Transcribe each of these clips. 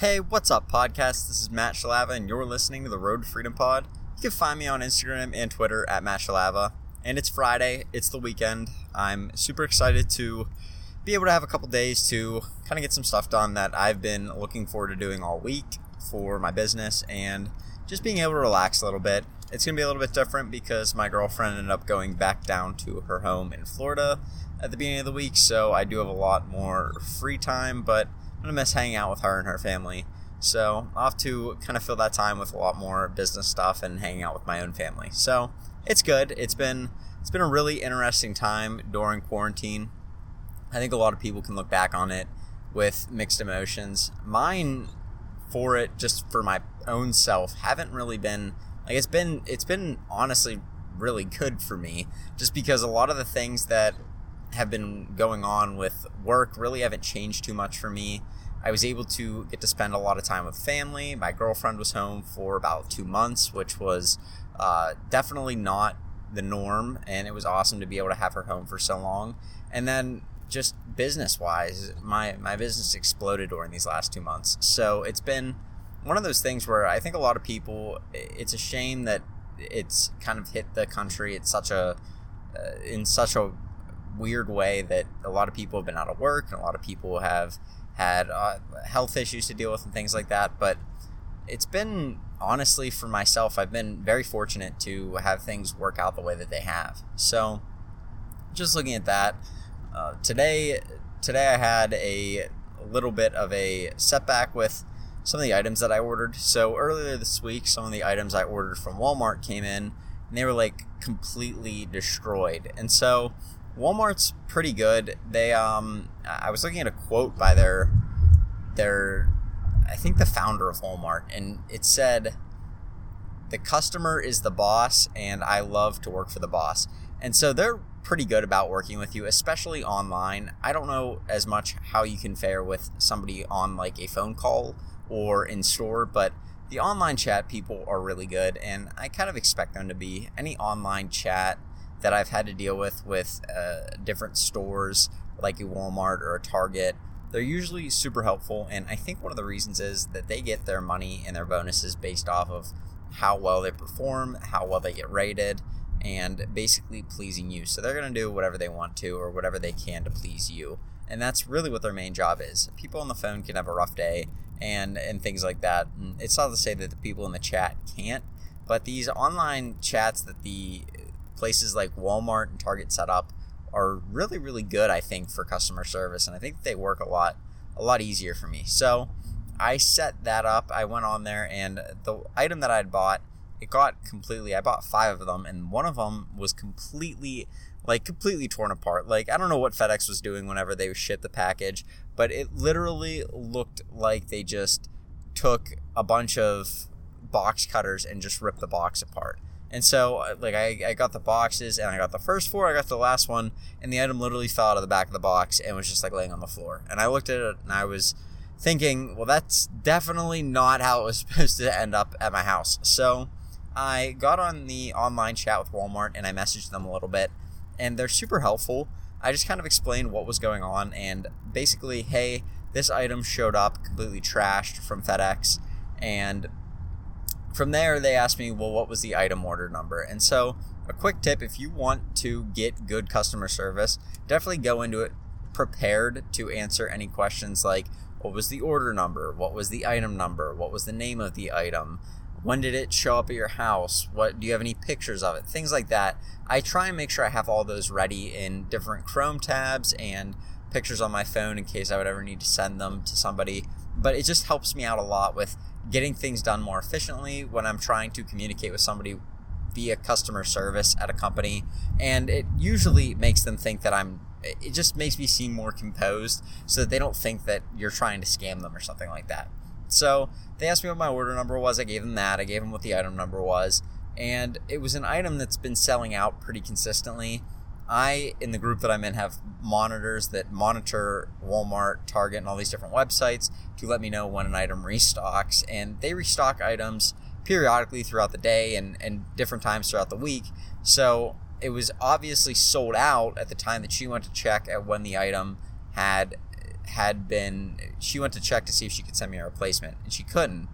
Hey, what's up, podcast? This is Matt Shalava, and you're listening to the Road to Freedom Pod. You can find me on Instagram and Twitter at Matt Shalava. And it's Friday, it's the weekend. I'm super excited to be able to have a couple days to kind of get some stuff done that I've been looking forward to doing all week for my business and just being able to relax a little bit. It's going to be a little bit different because my girlfriend ended up going back down to her home in Florida at the beginning of the week, so I do have a lot more free time, but To miss hanging out with her and her family. So I'll have to kind of fill that time with a lot more business stuff and hanging out with my own family. So it's good. It's been it's been a really interesting time during quarantine. I think a lot of people can look back on it with mixed emotions. Mine for it just for my own self haven't really been like it's been it's been honestly really good for me just because a lot of the things that have been going on with work really haven't changed too much for me. I was able to get to spend a lot of time with family. My girlfriend was home for about two months, which was uh, definitely not the norm, and it was awesome to be able to have her home for so long. And then just business wise, my my business exploded during these last two months. So it's been one of those things where I think a lot of people. It's a shame that it's kind of hit the country. It's such a uh, in such a weird way that a lot of people have been out of work and a lot of people have had uh, health issues to deal with and things like that. But it's been honestly for myself, I've been very fortunate to have things work out the way that they have. So just looking at that uh, today, today I had a little bit of a setback with some of the items that I ordered. So earlier this week, some of the items I ordered from Walmart came in, and they were like completely destroyed. And so Walmart's pretty good. They um, I was looking at a quote by their their I think the founder of Walmart, and it said, "The customer is the boss, and I love to work for the boss." And so they're pretty good about working with you, especially online. I don't know as much how you can fare with somebody on like a phone call or in store, but the online chat people are really good, and I kind of expect them to be. Any online chat that I've had to deal with with uh, different stores like a Walmart or a Target, they're usually super helpful, and I think one of the reasons is that they get their money and their bonuses based off of how well they perform, how well they get rated, and basically pleasing you. So they're going to do whatever they want to or whatever they can to please you. And that's really what their main job is. People on the phone can have a rough day and and things like that. And it's not to say that the people in the chat can't, but these online chats that the places like Walmart and Target set up are really really good I think for customer service and I think they work a lot a lot easier for me. So I set that up. I went on there and the item that I'd bought it got completely i bought five of them and one of them was completely like completely torn apart like i don't know what fedex was doing whenever they shipped the package but it literally looked like they just took a bunch of box cutters and just ripped the box apart and so uh, like I, I got the boxes and i got the first four i got the last one and the item literally fell out of the back of the box and was just like laying on the floor and i looked at it and i was thinking well that's definitely not how it was supposed to end up at my house so I got on the online chat with Walmart and I messaged them a little bit, and they're super helpful. I just kind of explained what was going on and basically, hey, this item showed up completely trashed from FedEx. And from there, they asked me, well, what was the item order number? And so, a quick tip if you want to get good customer service, definitely go into it prepared to answer any questions like, what was the order number? What was the item number? What was the name of the item? when did it show up at your house what do you have any pictures of it things like that i try and make sure i have all those ready in different chrome tabs and pictures on my phone in case i would ever need to send them to somebody but it just helps me out a lot with getting things done more efficiently when i'm trying to communicate with somebody via customer service at a company and it usually makes them think that i'm it just makes me seem more composed so that they don't think that you're trying to scam them or something like that so they asked me what my order number was. I gave them that. I gave them what the item number was. And it was an item that's been selling out pretty consistently. I, in the group that I'm in, have monitors that monitor Walmart, Target, and all these different websites to let me know when an item restocks. And they restock items periodically throughout the day and, and different times throughout the week. So it was obviously sold out at the time that she went to check at when the item had had been she went to check to see if she could send me a replacement and she couldn't.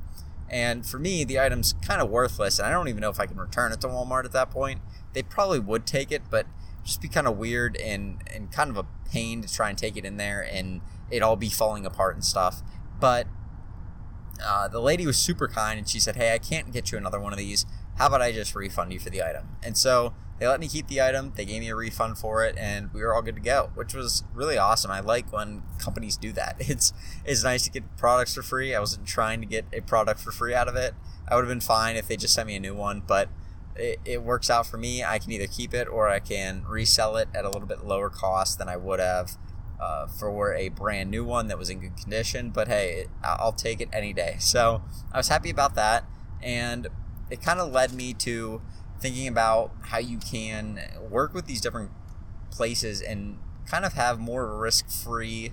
And for me, the item's kind of worthless, and I don't even know if I can return it to Walmart at that point. They probably would take it, but just be kind of weird and and kind of a pain to try and take it in there and it all be falling apart and stuff. But uh, the lady was super kind and she said, "Hey, I can't get you another one of these. How about I just refund you for the item?" And so they let me keep the item. They gave me a refund for it, and we were all good to go, which was really awesome. I like when companies do that. It's it's nice to get products for free. I wasn't trying to get a product for free out of it. I would have been fine if they just sent me a new one, but it, it works out for me. I can either keep it or I can resell it at a little bit lower cost than I would have uh, for a brand new one that was in good condition. But hey, I'll take it any day. So I was happy about that, and it kind of led me to thinking about how you can work with these different places and kind of have more risk free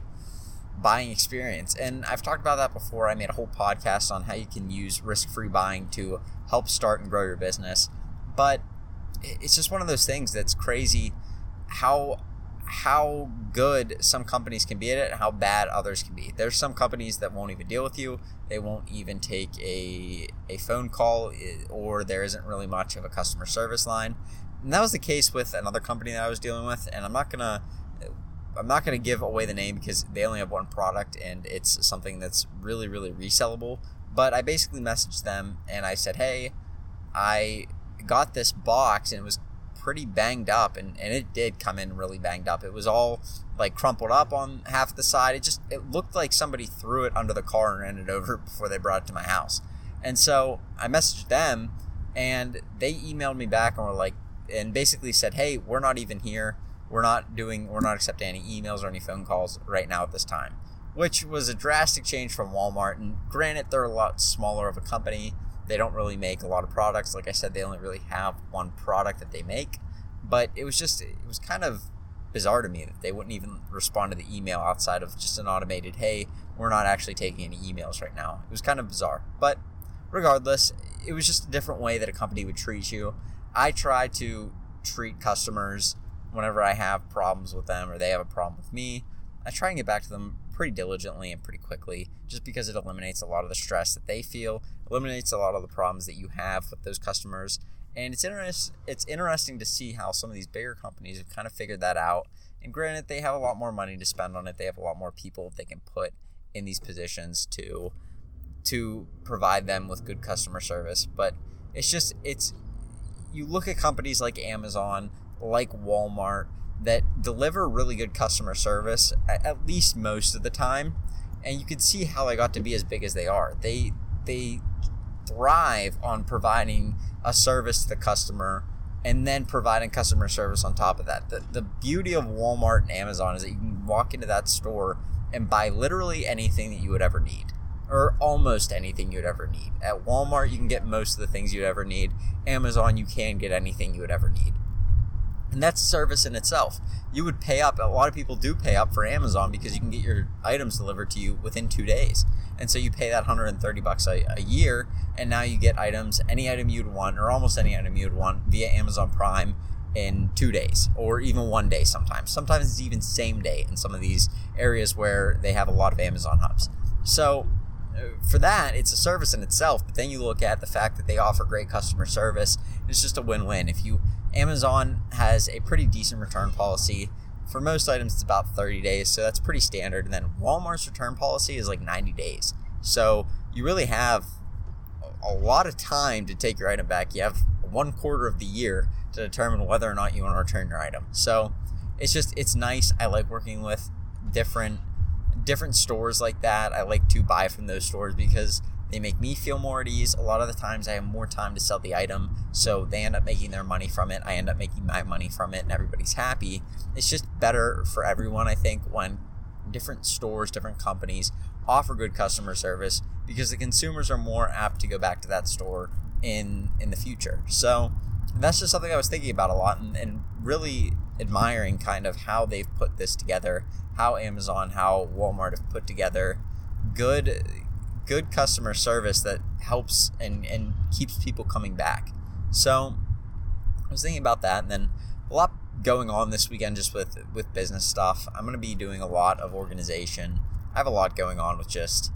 buying experience. And I've talked about that before. I made a whole podcast on how you can use risk free buying to help start and grow your business. But it's just one of those things that's crazy how how good some companies can be at it and how bad others can be. There's some companies that won't even deal with you. They won't even take a, a phone call or there isn't really much of a customer service line. And that was the case with another company that I was dealing with and I'm not going to I'm not going to give away the name because they only have one product and it's something that's really really resellable, but I basically messaged them and I said, "Hey, I got this box and it was pretty banged up and, and it did come in really banged up. It was all like crumpled up on half the side. It just it looked like somebody threw it under the car and ran it over before they brought it to my house. And so I messaged them and they emailed me back and were like and basically said, "Hey, we're not even here. We're not doing we're not accepting any emails or any phone calls right now at this time." Which was a drastic change from Walmart and granted they're a lot smaller of a company they don't really make a lot of products. Like I said, they only really have one product that they make. But it was just, it was kind of bizarre to me that they wouldn't even respond to the email outside of just an automated, hey, we're not actually taking any emails right now. It was kind of bizarre. But regardless, it was just a different way that a company would treat you. I try to treat customers whenever I have problems with them or they have a problem with me. I try and get back to them pretty diligently and pretty quickly just because it eliminates a lot of the stress that they feel, eliminates a lot of the problems that you have with those customers. And it's interest, it's interesting to see how some of these bigger companies have kind of figured that out. And granted, they have a lot more money to spend on it. They have a lot more people they can put in these positions to to provide them with good customer service. But it's just it's you look at companies like Amazon, like Walmart, that deliver really good customer service at least most of the time. And you can see how they got to be as big as they are. They they thrive on providing a service to the customer and then providing customer service on top of that. The, the beauty of walmart and amazon is that you can walk into that store and buy literally anything that you would ever need or almost anything you'd ever need. At walmart you can get most of the things you'd ever need. Amazon you can get anything you would ever need and that's service in itself. You would pay up. A lot of people do pay up for Amazon because you can get your items delivered to you within two days. And so you pay that 130 bucks a, a year, and now you get items, any item you'd want, or almost any item you'd want via Amazon Prime in two days, or even one day sometimes. Sometimes it's even same day in some of these areas where they have a lot of Amazon hubs. So uh, for that, it's a service in itself. But then you look at the fact that they offer great customer service. It's just a win-win. If you Amazon has a pretty decent return policy. For most items, it's about 30 days, so that's pretty standard. And then Walmart's return policy is like 90 days. So you really have a lot of time to take your item back. You have one quarter of the year to determine whether or not you want to return your item. So it's just it's nice. I like working with different different stores like that. I like to buy from those stores because they make me feel more at ease. A lot of the times I have more time to sell the item, so they end up making their money from it. I end up making my money from it, and everybody's happy. It's just better for everyone, I think, when different stores, different companies offer good customer service because the consumers are more apt to go back to that store in in the future. So that's just something I was thinking about a lot and, and really admiring kind of how they've put this together, how Amazon, how Walmart have put together good good customer service that helps and, and keeps people coming back. So I was thinking about that and then a lot going on this weekend just with with business stuff. I'm going to be doing a lot of organization I have a lot going on with just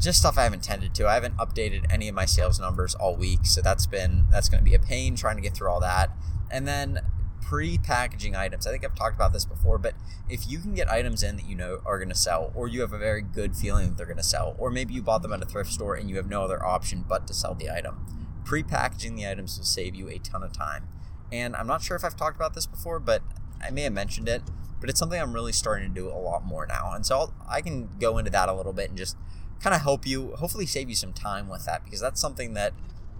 just stuff I haven't tended to. I haven't updated any of my sales numbers all week, so that's been that's going to be a pain trying to get through all that. And then pre-packaging items. I think I've talked about this before, but if you can get items in that you know are going to sell, or you have a very good feeling that they're going to sell, or maybe you bought them at a thrift store and you have no other option but to sell the item, pre-packaging the items will save you a ton of time. And I'm not sure if I've talked about this before, but I may have mentioned it, but it's something I'm really starting to do a lot more now. And so I'll, I can go into that a little bit and just kind of help you, hopefully save you some time with that because that's something that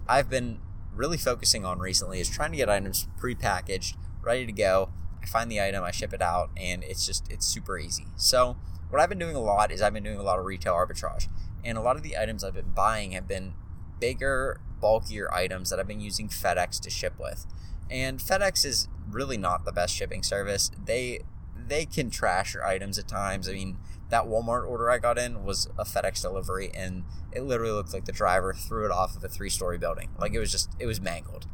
I've been really focusing on recently is trying to get items pre-packaged, ready to go. I find the item, I ship it out, and it's just it's super easy. So what I've been doing a lot is I've been doing a lot of retail arbitrage, and a lot of the items I've been buying have been bigger, bulkier items that I've been using FedEx to ship with. And FedEx is really not the best shipping service. They they can trash your items at times. I mean, that Walmart order I got in was a FedEx delivery, and it literally looked like the driver threw it off of a three story building. Like it was just, it was mangled.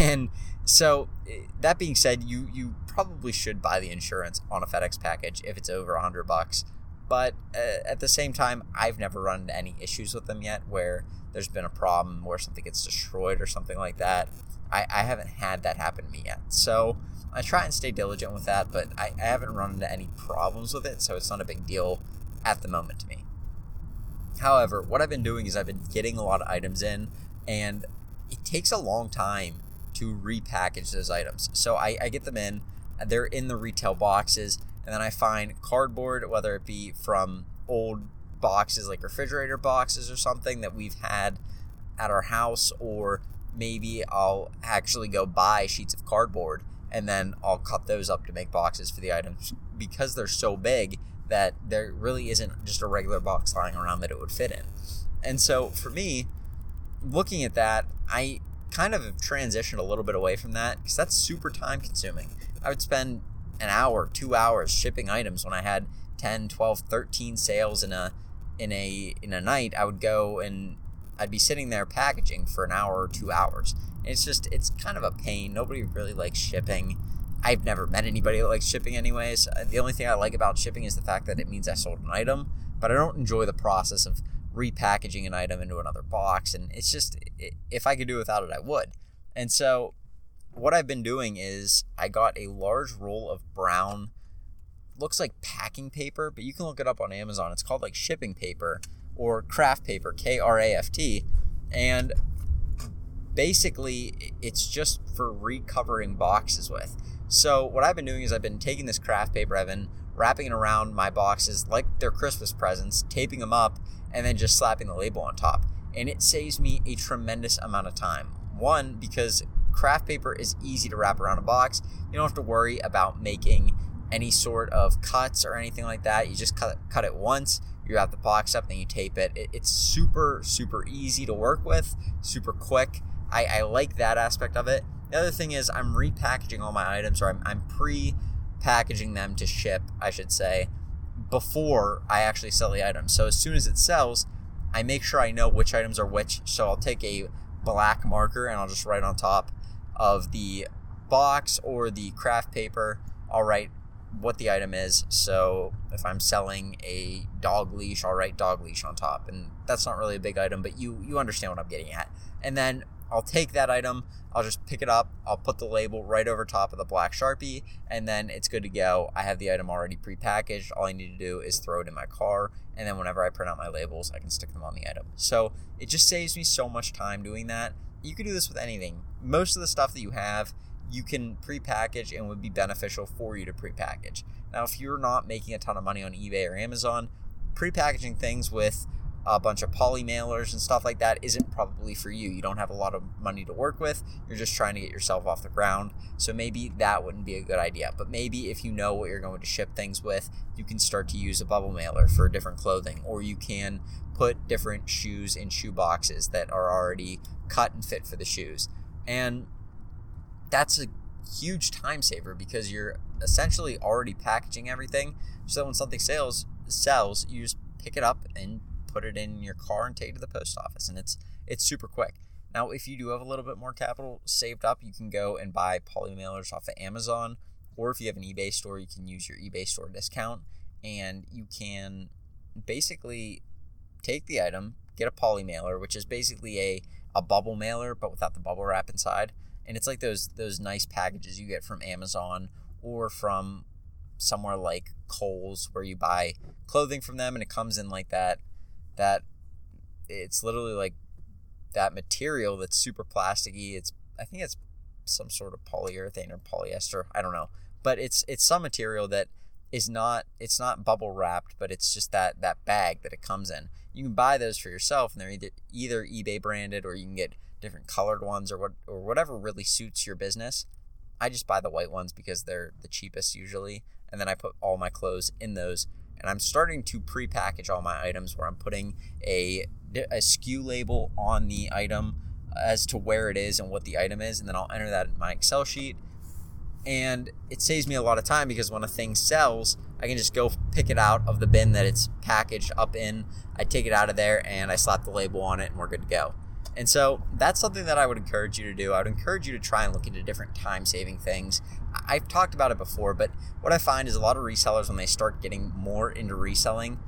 And so, eh, that being said, you you probably should buy the insurance on a FedEx package if it's over a hundred bucks. But uh, at the same time, I've never run into any issues with them yet where there's been a problem where something gets destroyed or something like that. I, I haven't had that happen to me yet. So I try and stay diligent with that, but I, I haven't run into any problems with it, so it's not a big deal at the moment to me. However, what I've been doing is I've been getting a lot of items in, and it takes a long time to repackage those items. So I, I get them in, they're in the retail boxes, and then I find cardboard, whether it be from old boxes like refrigerator boxes or something that we've had at our house, or maybe I'll actually go buy sheets of cardboard and then I'll cut those up to make boxes for the items because they're so big that there really isn't just a regular box lying around that it would fit in. And so for me, looking at that, I kind of transitioned a little bit away from that because that's super time consuming. I would spend an hour, two hours shipping items when I had 10, 12, 13 sales in a in a in a night. I would go and I'd be sitting there packaging for an hour or two hours. And it's just, it's kind of a pain. Nobody really likes shipping. I've never met anybody that likes shipping, anyways. The only thing I like about shipping is the fact that it means I sold an item, but I don't enjoy the process of repackaging an item into another box. And it's just, if I could do without it, I would. And so, what I've been doing is I got a large roll of brown, looks like packing paper, but you can look it up on Amazon. It's called like shipping paper or kraft paper, K R A F T. And basically, it's just for recovering boxes with. So, what I've been doing is I've been taking this kraft paper, I've been wrapping it around my boxes like they're Christmas presents, taping them up, and then just slapping the label on top. And it saves me a tremendous amount of time. One, because kraft paper is easy to wrap around a box. You don't have to worry about making any sort of cuts or anything like that. You just cut, cut it once you wrap the box up, then you tape it. it. It's super, super easy to work with, super quick. I, I like that aspect of it. The other thing is I'm repackaging all my items, or I'm, I'm pre-packaging them to ship, I should say, before I actually sell the item. So as soon as it sells, I make sure I know which items are which. So I'll take a black marker and I'll just write on top of the box or the kraft paper. I'll write what the item is. So if I'm selling a dog leash, I'll write dog leash on top, and that's not really a big item, but you you understand what I'm getting at. And then I'll take that item, I'll just pick it up, I'll put the label right over top of the black sharpie, and then it's good to go. I have the item already prepackaged. All I need to do is throw it in my car, and then whenever I print out my labels, I can stick them on the item. So it just saves me so much time doing that. You can do this with anything. Most of the stuff that you have you can pre-package and would be beneficial for you to pre-package. Now, if you're not making a ton of money on eBay or Amazon, pre-packaging things with a bunch of poly mailers and stuff like that isn't probably for you. You don't have a lot of money to work with. You're just trying to get yourself off the ground. So maybe that wouldn't be a good idea. But maybe if you know what you're going to ship things with, you can start to use a bubble mailer for different clothing, or you can put different shoes in shoe boxes that are already cut and fit for the shoes. And that's a huge time saver because you're essentially already packaging everything so when something sells sells you just pick it up and put it in your car and take it to the post office and it's it's super quick now if you do have a little bit more capital saved up you can go and buy poly mailers off of amazon or if you have an ebay store you can use your ebay store discount and you can basically take the item, get a poly mailer, which is basically a, a bubble mailer but without the bubble wrap inside. And it's like those those nice packages you get from Amazon or from somewhere like Kohl's where you buy clothing from them and it comes in like that that it's literally like that material that's super plasticky. It's I think it's some sort of polyurethane or polyester. I don't know, but it's it's some material that is not it's not bubble wrapped, but it's just that that bag that it comes in. You can buy those for yourself, and they're either either eBay branded or you can get different colored ones or what or whatever really suits your business. I just buy the white ones because they're the cheapest usually, and then I put all my clothes in those. And I'm starting to pre-package all my items where I'm putting a a SKU label on the item as to where it is and what the item is, and then I'll enter that in my Excel sheet. And it saves me a lot of time because when a thing sells, I can just go pick it out of the bin that it's packaged up in. I take it out of there and I slap the label on it, and we're good to go. And so that's something that I would encourage you to do. I would encourage you to try and look into different time saving things. I've talked about it before, but what I find is a lot of resellers, when they start getting more into reselling,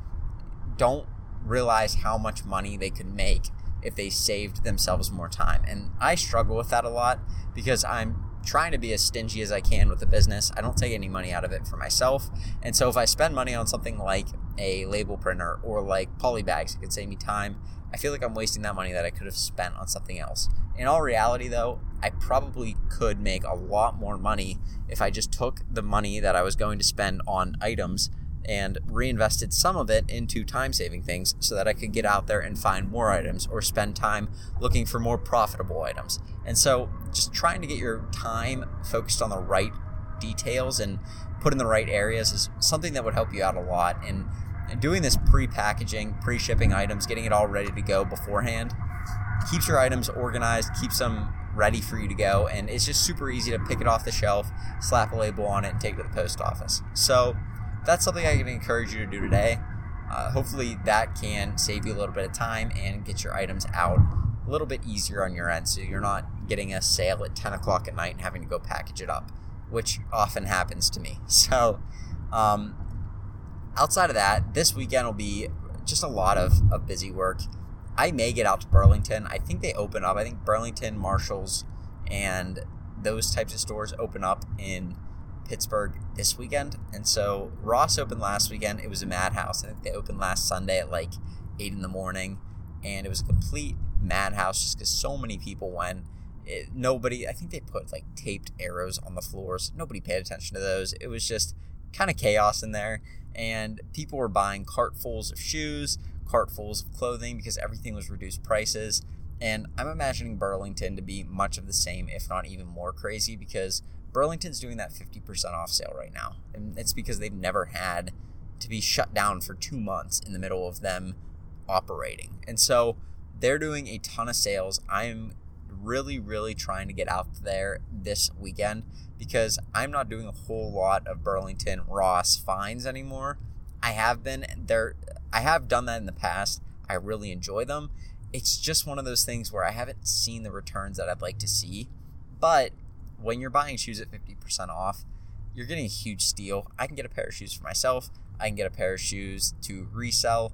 don't realize how much money they could make if they saved themselves more time. And I struggle with that a lot because I'm trying to be as stingy as I can with the business. I don't take any money out of it for myself. And so if I spend money on something like a label printer or like poly bags, it could save me time. I feel like I'm wasting that money that I could have spent on something else. In all reality, though, I probably could make a lot more money if I just took the money that I was going to spend on items and reinvested some of it into time saving things so that I could get out there and find more items or spend time looking for more profitable items. And so, just trying to get your time focused on the right details and put in the right areas is something that would help you out a lot. And, doing this pre packaging, pre shipping items, getting it all ready to go beforehand keeps your items organized, keeps them ready for you to go, and it's just super easy to pick it off the shelf, slap a label on it, and take it to the post office. So, that's something I can encourage you to do today. Uh, hopefully, that can save you a little bit of time and get your items out a little bit easier on your end so you're not getting a sale at 10 o'clock at night and having to go package it up, which often happens to me. So, um, outside of that, this weekend will be just a lot of, of busy work. I may get out to Burlington. I think they open up. I think Burlington, Marshalls, and those types of stores open up in Pittsburgh this weekend. And so Ross opened last weekend. It was a madhouse. I think they opened last Sunday at like 8 in the morning. And it was a complete madhouse just because so many people went. It, nobody, I think they put like taped arrows on the floors. Nobody paid attention to those. It was just kind of chaos in there. And people were buying cartfuls of shoes, cartfuls of clothing because everything was reduced prices. And I'm imagining Burlington to be much of the same, if not even more crazy, because Burlington's doing that 50% off sale right now. And it's because they've never had to be shut down for two months in the middle of them operating. And so they're doing a ton of sales. I'm really, really trying to get out there this weekend because I'm not doing a whole lot of Burlington Ross finds anymore. I have been there. I have done that in the past. I really enjoy them. It's just one of those things where I haven't seen the returns that I'd like to see. But when you're buying shoes at 50% off, you're getting a huge steal. I can get a pair of shoes for myself. I can get a pair of shoes to resell.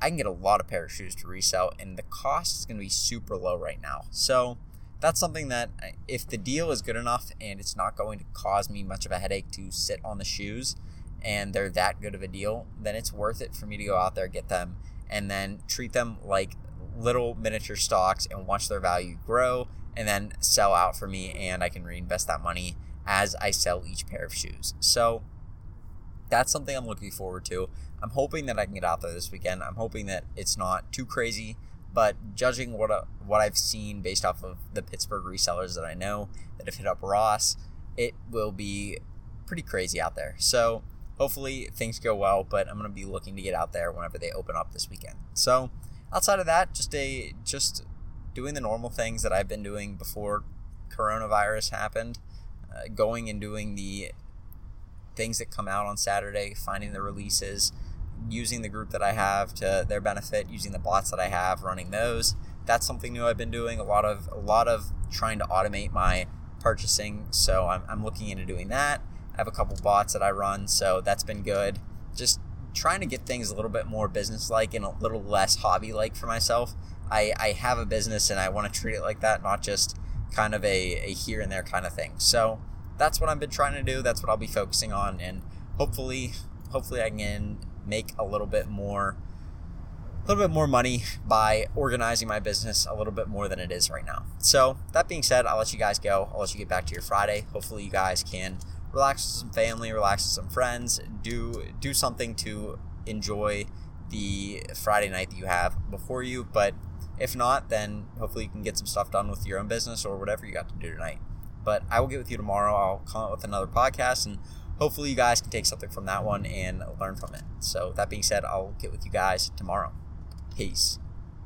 I can get a lot of pair of shoes to resell, and the cost is going to be super low right now. So that's something that uh, if the deal is good enough and it's not going to cause me much of a headache to sit on the shoes and they're that good of a deal, then it's worth it for me to go out there, get them, and then treat them like little miniature stocks and watch their value grow and then sell out for me and I can reinvest that money as I sell each pair of shoes. So that's something I'm looking forward to. I'm hoping that I can get out there this weekend. I'm hoping that it's not too crazy, but judging what uh, what I've seen based off of the Pittsburgh resellers that I know that have hit up Ross, it will be pretty crazy out there. So hopefully things go well, but I'm going to be looking to get out there whenever they open up this weekend. So outside of that, just a just doing the normal things that I've been doing before coronavirus happened, uh, going and doing the things that come out on Saturday, finding the releases, using the group that I have to their benefit, using the bots that I have, running those. That's something new I've been doing. A lot of a lot of trying to automate my purchasing. So I'm, I'm looking into doing that. I have a couple bots that I run, so that's been good. Just trying to get things a little bit more business like and a little less hobby like for myself. I, I have a business and I want to treat it like that, not just kind of a, a here and there kind of thing. So that's what I've been trying to do. That's what I'll be focusing on, and hopefully, hopefully I can make a little bit more, a little bit more money by organizing my business a little bit more than it is right now. So that being said, I'll let you guys go. I'll let you get back to your Friday. Hopefully, you guys can relax with some family, relax with some friends, do do something to enjoy the Friday night that you have before you. But if not, then hopefully you can get some stuff done with your own business or whatever you got to do tonight. But I will get with you tomorrow. I'll come up with another podcast and hopefully you guys can take something from that one and learn from it. So that being said, I'll get with you guys tomorrow. Peace.